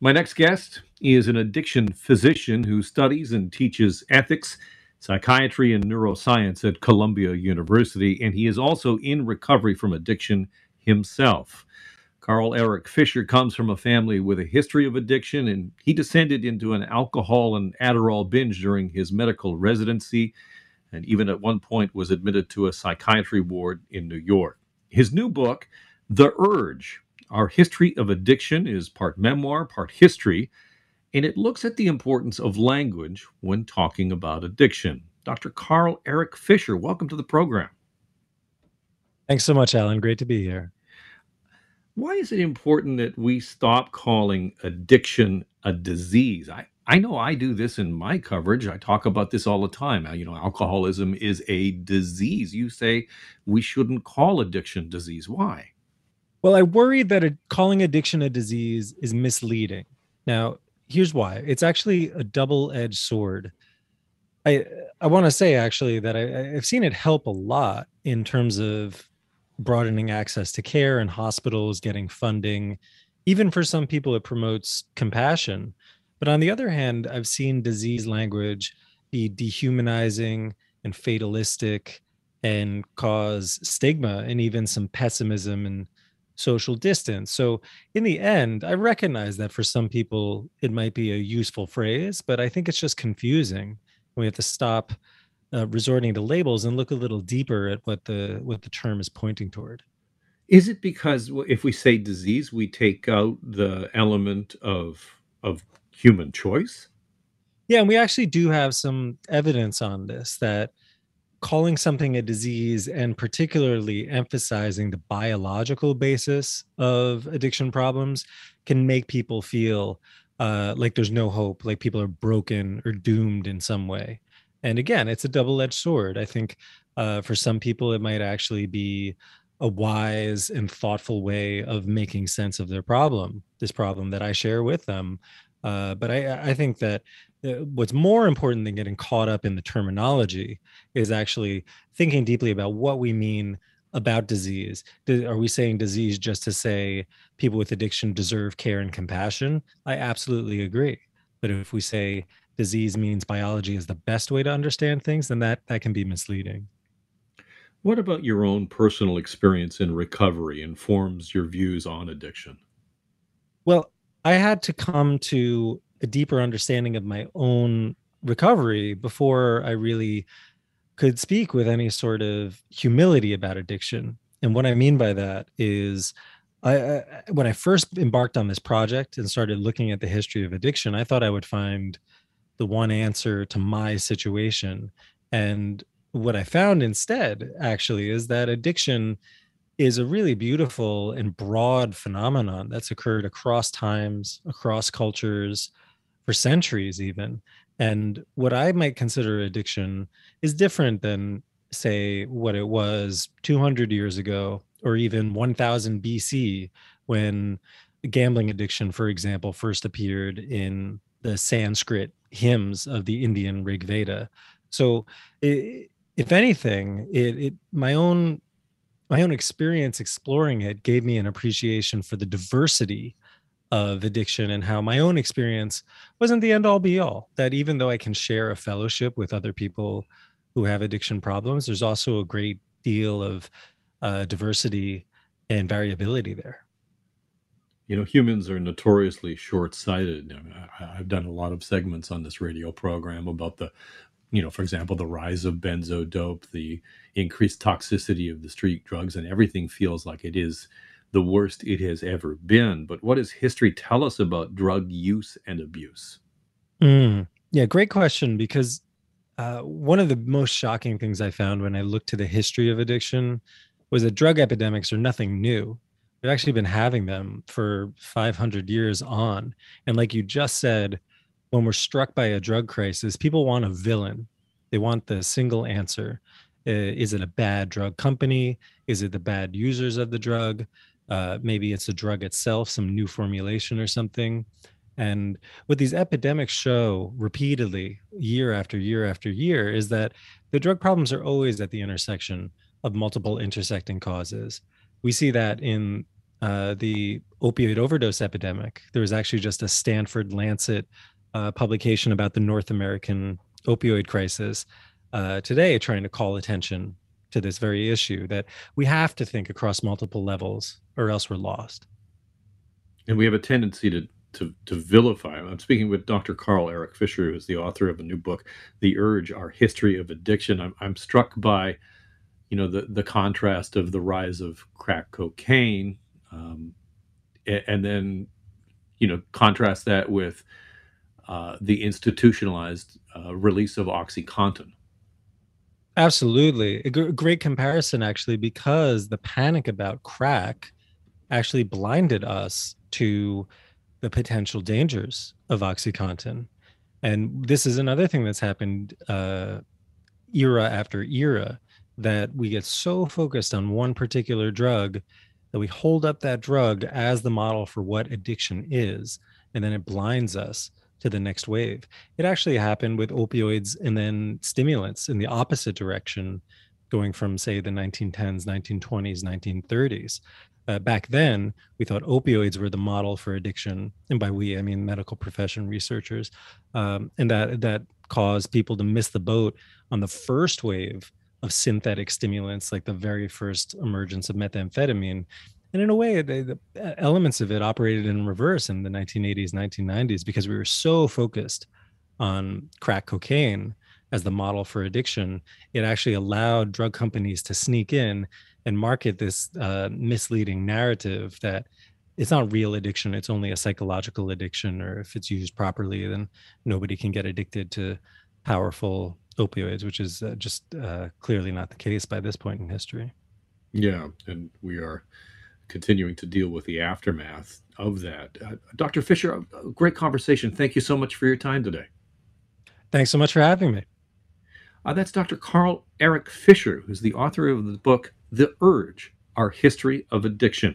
My next guest is an addiction physician who studies and teaches ethics, psychiatry, and neuroscience at Columbia University, and he is also in recovery from addiction himself. Carl Erik Fisher comes from a family with a history of addiction, and he descended into an alcohol and Adderall binge during his medical residency, and even at one point was admitted to a psychiatry ward in New York. His new book, The Urge our history of addiction is part memoir, part history, and it looks at the importance of language when talking about addiction. Dr. Carl Erik Fisher, welcome to the program. Thanks so much, Alan. Great to be here. Why is it important that we stop calling addiction a disease? I, I know I do this in my coverage. I talk about this all the time. You know, alcoholism is a disease. You say we shouldn't call addiction disease. Why? Well, I worry that a, calling addiction a disease is misleading. Now, here's why. It's actually a double-edged sword. I I want to say actually that I, I've seen it help a lot in terms of broadening access to care and hospitals getting funding. Even for some people, it promotes compassion. But on the other hand, I've seen disease language be dehumanizing and fatalistic and cause stigma and even some pessimism and social distance. So, in the end, I recognize that for some people it might be a useful phrase, but I think it's just confusing. We have to stop uh, resorting to labels and look a little deeper at what the what the term is pointing toward. Is it because if we say disease, we take out the element of of human choice? Yeah, and we actually do have some evidence on this that calling something a disease and particularly emphasizing the biological basis of addiction problems can make people feel uh, like there's no hope, like people are broken or doomed in some way. And again, it's a double edged sword. I think uh, for some people, it might actually be a wise and thoughtful way of making sense of their problem, this problem that I share with them. Uh, but I, I think that uh, what's more important than getting caught up in the terminology is actually thinking deeply about what we mean about disease. Are we saying disease just to say people with addiction deserve care and compassion? I absolutely agree. But if we say disease means biology is the best way to understand things, then that that can be misleading. What about your own personal experience in recovery informs your views on addiction? Well, I had to come to a deeper understanding of my own recovery before I really could speak with any sort of humility about addiction. And what I mean by that is, I, I, when I first embarked on this project and started looking at the history of addiction, I thought I would find the one answer to my situation. And what I found instead, actually, is that addiction is a really beautiful and broad phenomenon that's occurred across times, across cultures, for centuries even. And what i might consider addiction is different than say what it was 200 years ago or even 1000 bc when gambling addiction for example first appeared in the sanskrit hymns of the indian rig veda so it, if anything it, it my own my own experience exploring it gave me an appreciation for the diversity of addiction and how my own experience wasn't the end all be all. That even though I can share a fellowship with other people who have addiction problems, there's also a great deal of uh, diversity and variability there. You know, humans are notoriously short sighted. I've done a lot of segments on this radio program about the, you know, for example, the rise of benzo dope, the increased toxicity of the street drugs, and everything feels like it is the worst it has ever been. But what does history tell us about drug use and abuse? Mm, yeah, great question. Because uh, one of the most shocking things I found when I looked to the history of addiction was that drug epidemics are nothing new. We've actually been having them for 500 years on. And like you just said, when we're struck by a drug crisis, people want a villain. They want the single answer. Uh, is it a bad drug company? Is it the bad users of the drug? Uh, maybe it's a drug itself, some new formulation or something. And what these epidemics show repeatedly, year after year after year, is that the drug problems are always at the intersection of multiple intersecting causes. We see that in uh, the opioid overdose epidemic. There was actually just a Stanford Lancet uh, publication about the North American opioid crisis uh, today, trying to call attention to this very issue that we have to think across multiple levels or else we're lost. And we have a tendency to to, to vilify. I'm speaking with Dr. Carl Erik Fisher, who is the author of a new book, The Urge: Our History of Addiction. I'm, I'm struck by, you know, the the contrast of the rise of crack cocaine, um, and, and, then, you know, contrast that with uh, the institutionalized uh, release of OxyContin. Absolutely. A g- great comparison, actually, because the panic about crack actually blinded us to the potential dangers of OxyContin. And this is another thing that's happened uh, era after era that we get so focused on one particular drug that we hold up that drug as the model for what addiction is. And then it blinds us to the next wave. It actually happened with opioids and then stimulants in the opposite direction, going from, say, the 1910s, 1920s, 1930s. Uh, back then, we thought opioids were the model for addiction, and by we, I mean medical profession researchers, um, and that that caused people to miss the boat on the first wave of synthetic stimulants, like the very first emergence of methamphetamine, and in a way they, the elements of it operated in reverse in the 1980s 1990s because we were so focused on crack cocaine as the model for addiction it actually allowed drug companies to sneak in and market this uh, misleading narrative that it's not real addiction it's only a psychological addiction or if it's used properly then nobody can get addicted to powerful opioids which is uh, just uh, clearly not the case by this point in history. Yeah and we are continuing to deal with the aftermath of that. Uh, Dr. Fisher, a great conversation. Thank you so much for your time today. Thanks so much for having me. Uh, that's Dr. Carl Erik Fisher, who's the author of the book The Urge Our History of Addiction.